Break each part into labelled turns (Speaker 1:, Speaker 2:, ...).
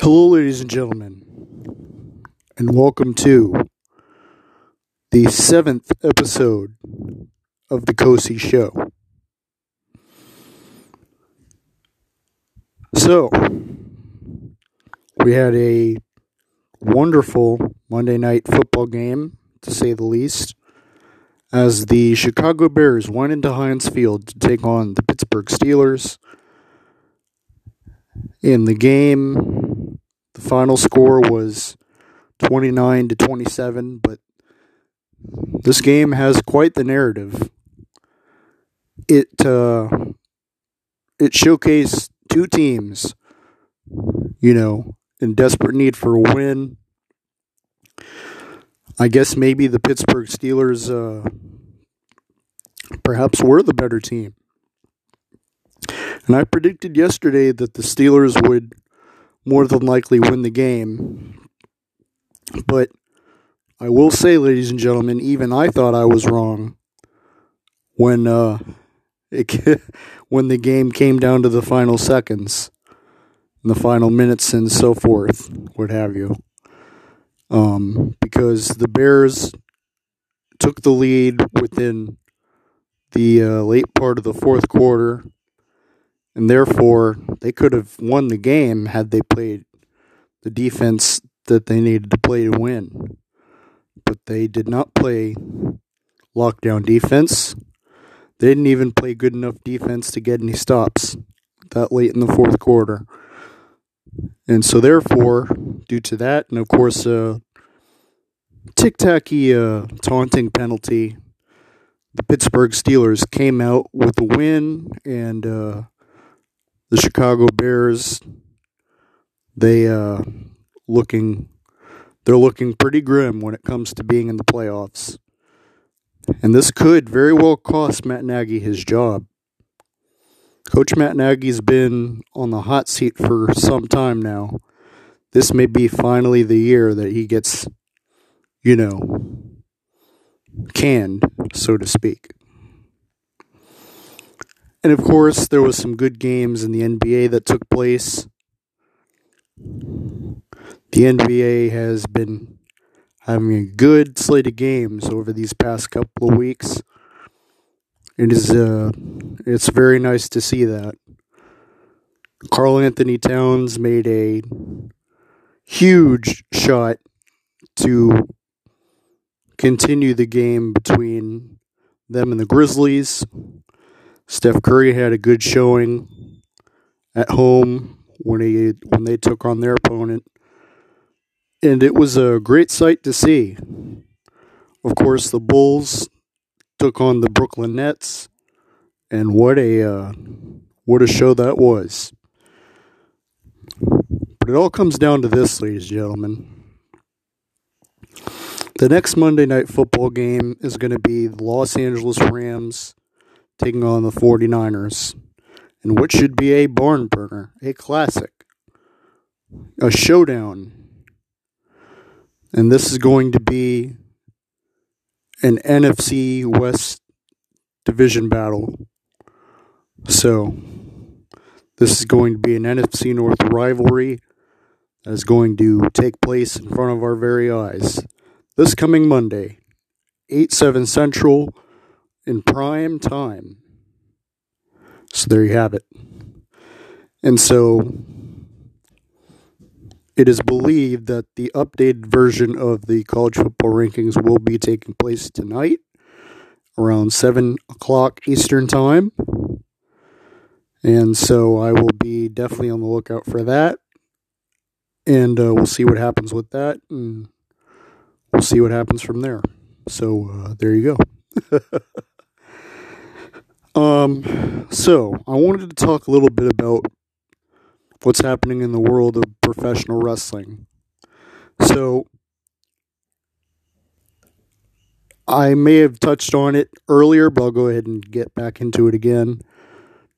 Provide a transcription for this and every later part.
Speaker 1: Hello, ladies and gentlemen, and welcome to the seventh episode of the Cosi Show. So, we had a wonderful Monday night football game, to say the least, as the Chicago Bears went into Heinz Field to take on the Pittsburgh Steelers. In the game, the final score was 29 to 27, but this game has quite the narrative. It uh, it showcased two teams, you know, in desperate need for a win. I guess maybe the Pittsburgh Steelers uh, perhaps were the better team. And I predicted yesterday that the Steelers would more than likely win the game. But I will say, ladies and gentlemen, even I thought I was wrong when uh, it, when the game came down to the final seconds, the final minutes, and so forth, what have you. Um, because the Bears took the lead within the uh, late part of the fourth quarter and therefore they could have won the game had they played the defense that they needed to play to win. But they did not play lockdown defense. They didn't even play good enough defense to get any stops that late in the fourth quarter. And so, therefore, due to that, and of course, a uh, tic tacky uh, taunting penalty, the Pittsburgh Steelers came out with a win and uh, the Chicago Bears, they uh, looking they're looking pretty grim when it comes to being in the playoffs. And this could very well cost Matt Nagy his job. Coach Matt Nagy's been on the hot seat for some time now. This may be finally the year that he gets, you know, canned, so to speak. And of course, there was some good games in the NBA that took place. The NBA has been having a good slate of games over these past couple of weeks. It is uh it's very nice to see that. Karl-Anthony Towns made a huge shot to continue the game between them and the Grizzlies. Steph Curry had a good showing at home when he when they took on their opponent, and it was a great sight to see. Of course, the Bulls took on the Brooklyn Nets, and what a uh, what a show that was. But it all comes down to this, ladies and gentlemen. The next Monday night football game is going to be the Los Angeles Rams taking on the 49ers in what should be a barn burner, a classic, a showdown. And this is going to be an NFC West division battle. So, this is going to be an NFC North rivalry that is going to take place in front of our very eyes this coming Monday, 8 7 Central in prime time. So there you have it. And so it is believed that the updated version of the college football rankings will be taking place tonight around 7 o'clock Eastern Time. And so I will be definitely on the lookout for that. And uh, we'll see what happens with that. And we'll see what happens from there. So uh, there you go. Um, so I wanted to talk a little bit about what's happening in the world of professional wrestling. So I may have touched on it earlier, but I'll go ahead and get back into it again.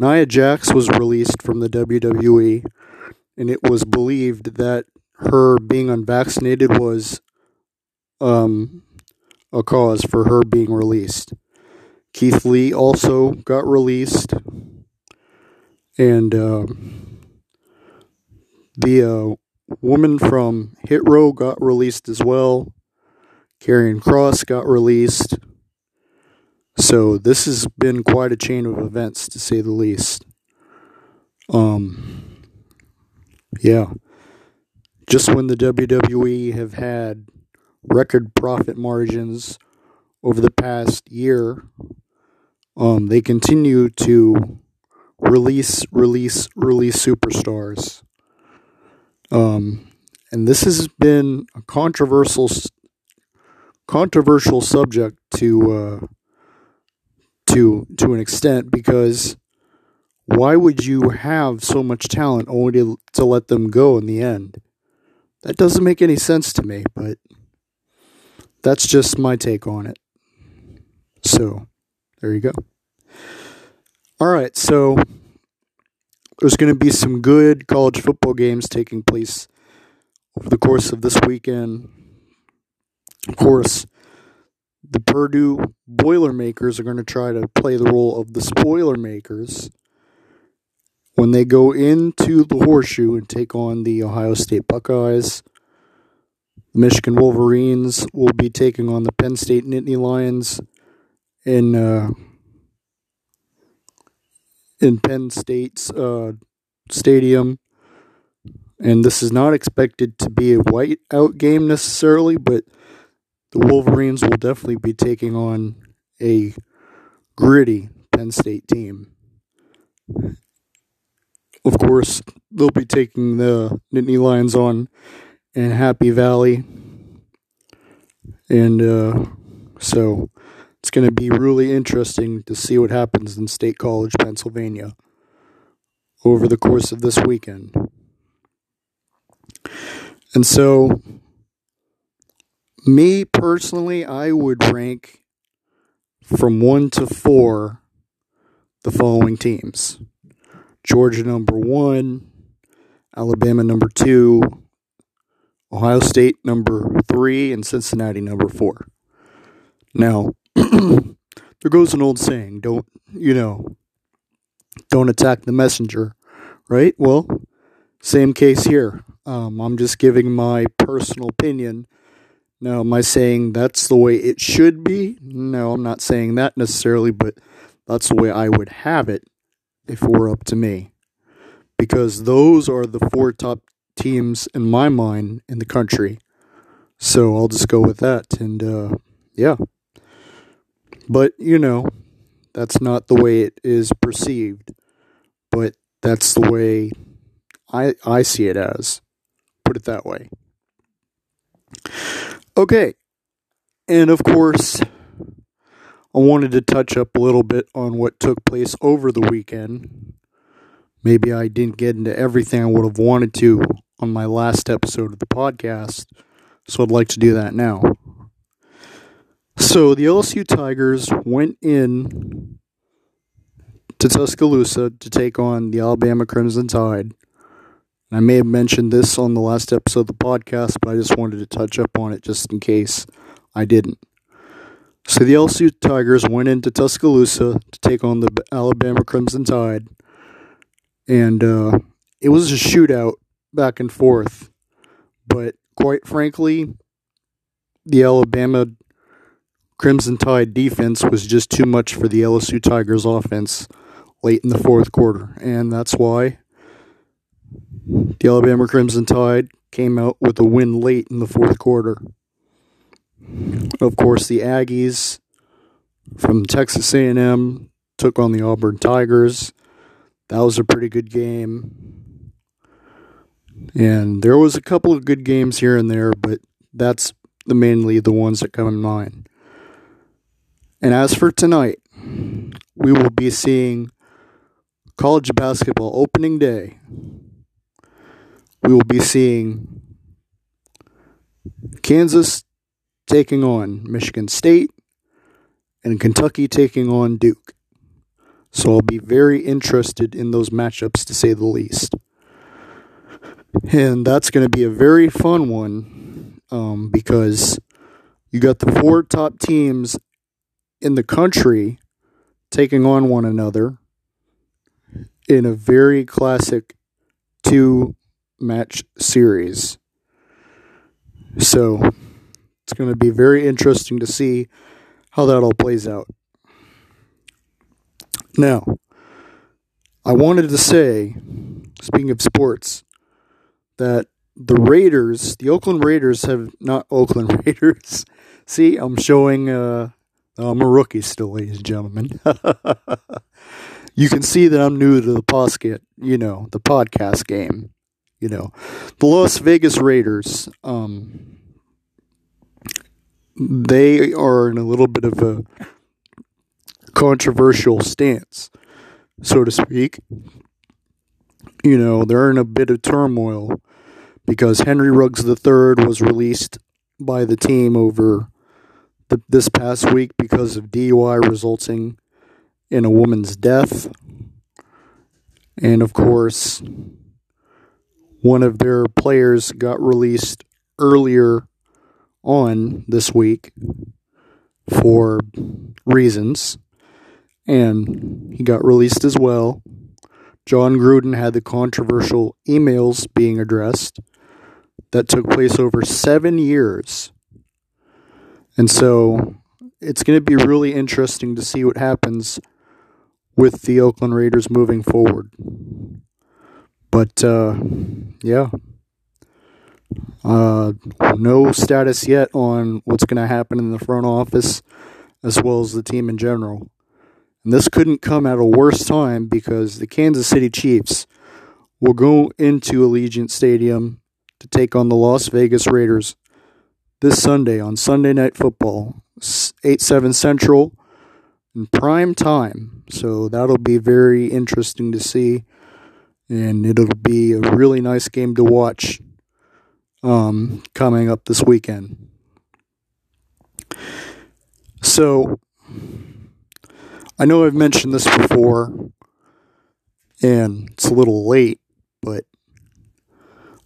Speaker 1: Nia Jax was released from the WWE, and it was believed that her being unvaccinated was um, a cause for her being released. Keith Lee also got released, and uh, the uh, woman from Hit Row got released as well. Karrion Kross got released. So this has been quite a chain of events, to say the least. Um, yeah. Just when the WWE have had record profit margins over the past year, um, they continue to release, release, release superstars. Um, and this has been a controversial, controversial subject to uh, to to an extent because why would you have so much talent only to, to let them go in the end? That doesn't make any sense to me, but that's just my take on it. So, there you go. All right, so there's going to be some good college football games taking place over the course of this weekend. Of course, the Purdue Boilermakers are going to try to play the role of the Spoilermakers when they go into the horseshoe and take on the Ohio State Buckeyes. The Michigan Wolverines will be taking on the Penn State Nittany Lions in uh, in Penn State's uh, stadium. And this is not expected to be a whiteout game necessarily, but the Wolverines will definitely be taking on a gritty Penn State team. Of course, they'll be taking the Nittany Lions on in Happy Valley. And uh, so it's going to be really interesting to see what happens in State College, Pennsylvania over the course of this weekend. And so, me personally, I would rank from one to four the following teams Georgia number one, Alabama number two, Ohio State number three, and Cincinnati number four. Now, there goes an old saying, don't, you know, don't attack the messenger, right? Well, same case here. Um, I'm just giving my personal opinion. Now, am I saying that's the way it should be? No, I'm not saying that necessarily, but that's the way I would have it if it were up to me. Because those are the four top teams in my mind in the country. So I'll just go with that. And uh, yeah. But, you know, that's not the way it is perceived. But that's the way I, I see it as. Put it that way. Okay. And of course, I wanted to touch up a little bit on what took place over the weekend. Maybe I didn't get into everything I would have wanted to on my last episode of the podcast, so I'd like to do that now. So the LSU Tigers went in to Tuscaloosa to take on the Alabama Crimson Tide. I may have mentioned this on the last episode of the podcast, but I just wanted to touch up on it just in case I didn't. So the LSU Tigers went into Tuscaloosa to take on the Alabama Crimson Tide, and uh, it was a shootout back and forth. But quite frankly, the Alabama Crimson Tide defense was just too much for the LSU Tigers offense late in the fourth quarter, and that's why the Alabama Crimson Tide came out with a win late in the fourth quarter. Of course, the Aggies from Texas A&M took on the Auburn Tigers. That was a pretty good game. And there was a couple of good games here and there, but that's mainly the ones that come in mind. And as for tonight, we will be seeing college basketball opening day. We will be seeing Kansas taking on Michigan State and Kentucky taking on Duke. So I'll be very interested in those matchups to say the least. And that's going to be a very fun one um, because you got the four top teams in the country taking on one another in a very classic two match series. So it's going to be very interesting to see how that all plays out. Now, I wanted to say, speaking of sports, that the Raiders, the Oakland Raiders have not Oakland Raiders. See, I'm showing uh I'm a rookie still, ladies and gentlemen. you can see that I'm new to the podcast, you know, the podcast game. You know, the Las Vegas Raiders, um, they are in a little bit of a controversial stance, so to speak. You know, they're in a bit of turmoil because Henry Ruggs III was released by the team over the, this past week because of DUI resulting in a woman's death. And of course, one of their players got released earlier on this week for reasons, and he got released as well. Jon Gruden had the controversial emails being addressed that took place over seven years. And so it's going to be really interesting to see what happens with the Oakland Raiders moving forward. But, uh, yeah. Uh, no status yet on what's going to happen in the front office as well as the team in general. And this couldn't come at a worse time because the Kansas City Chiefs will go into Allegiant Stadium to take on the Las Vegas Raiders this Sunday on Sunday Night Football, 8 7 Central, in prime time. So that'll be very interesting to see. And it'll be a really nice game to watch um, coming up this weekend. So, I know I've mentioned this before, and it's a little late, but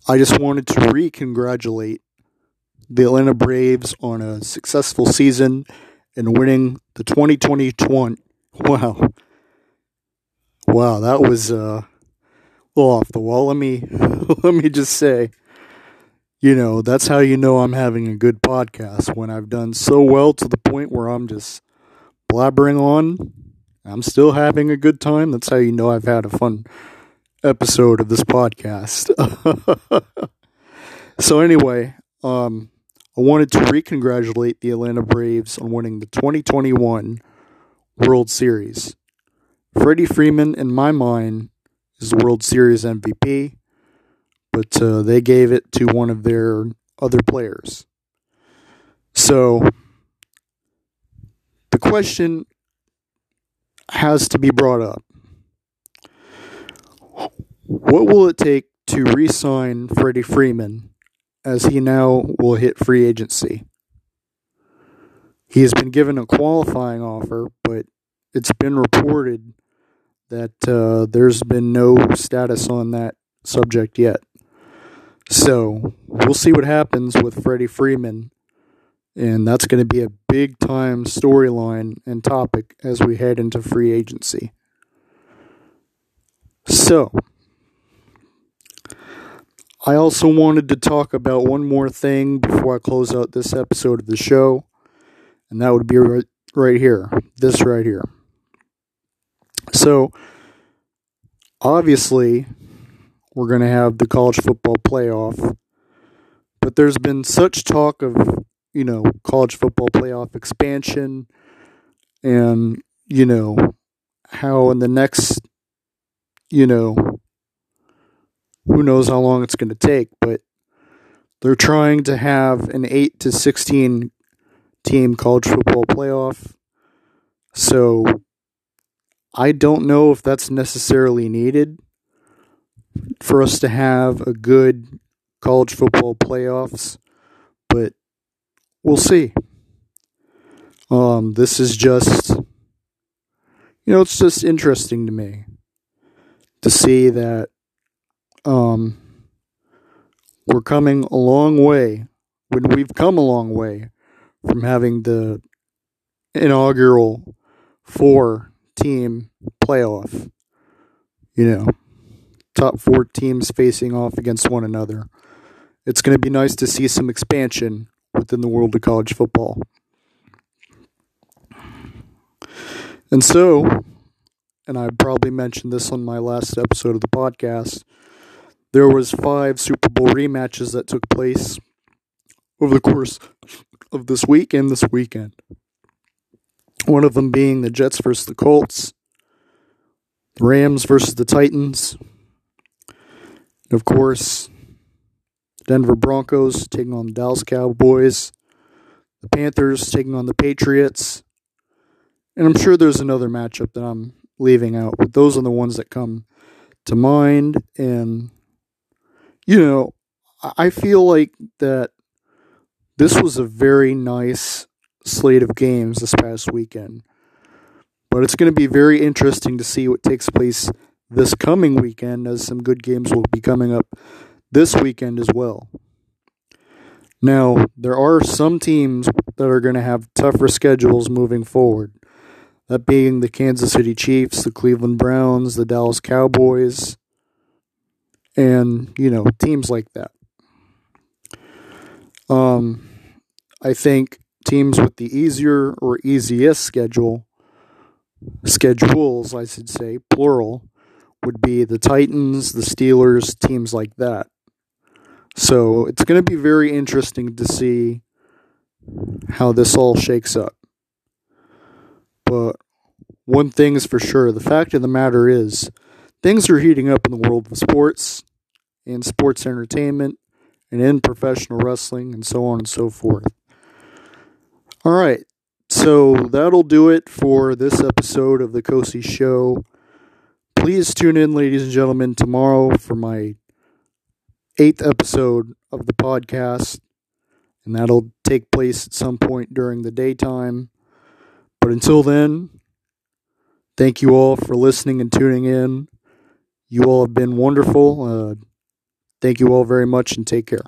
Speaker 1: I just wanted to re congratulate the Atlanta Braves on a successful season and winning the 2021. Wow. Wow, that was uh, a little off the wall. Let me let me just say, you know, that's how you know I'm having a good podcast when I've done so well to the point where I'm just blabbering on I'm still having a good time. That's how you know I've had a fun episode of this podcast. so anyway, um, I wanted to re-congratulate the Atlanta Braves on winning the 2021 World Series. Freddie Freeman, in my mind, is the World Series MVP, but uh, they gave it to one of their other players. So the question has to be brought up. What will it take to re sign Freddie Freeman as he now will hit free agency? He has been given a qualifying offer, but it's been reported that uh, there's been no status on that subject yet. So we'll see what happens with Freddie Freeman and that's going to be a big time storyline and topic as we head into free agency. So, I also wanted to talk about one more thing before I close out this episode of the show, and that would be right, right here. This right here. So, obviously, we're going to have the college football playoff, but there's been such talk of you know, college football playoff expansion and, you know, how in the next, you know, who knows how long it's going to take, but they're trying to have an 8 to 16 team college football playoff. So I don't know if that's necessarily needed for us to have a good college football playoffs, but we'll see. Um, this is just, you know, it's just interesting to me to see that um, we're coming a long way when we've come a long way from having the inaugural four team playoff, you know, top four teams facing off against one another. It's going to be nice to see some expansion within the world of college football. And so, and I probably mentioned this on my last episode of the podcast, there was five Super Bowl rematches that took place over the course of this week and this weekend. One of them being the Jets versus the Colts, the Rams versus the Titans, and of course, Denver Broncos taking on the Dallas Cowboys, the Panthers taking on the Patriots, and I'm sure there's another matchup that I'm leaving out, but those are the ones that come to mind. And, you know, I feel like that this was a very nice slate of games this past weekend. But it's going to be very interesting to see what takes place this coming weekend, as some good games will be coming up this weekend as well. Now, there are some teams that are going to have tougher schedules moving forward that being the Kansas City Chiefs, the Cleveland Browns, the Dallas Cowboys, and, you know, teams like that. Um, I think teams with the easier or easiest schedule, schedules, I should say, plural, would be the Titans, the Steelers, teams like that. So it's going to be very interesting to see how this all shakes up. But one thing is for sure the fact of the matter is, things are heating up in the world of sports and sports entertainment and in professional wrestling and so on and so forth. All right, so that'll do it for this episode of the Kosi Show. Please tune in, ladies and gentlemen, tomorrow for my eighth episode of the podcast, and that'll take place at some point during the daytime. But until then, thank you all for listening and tuning in. You all have been wonderful. Uh, thank you all very much and take care.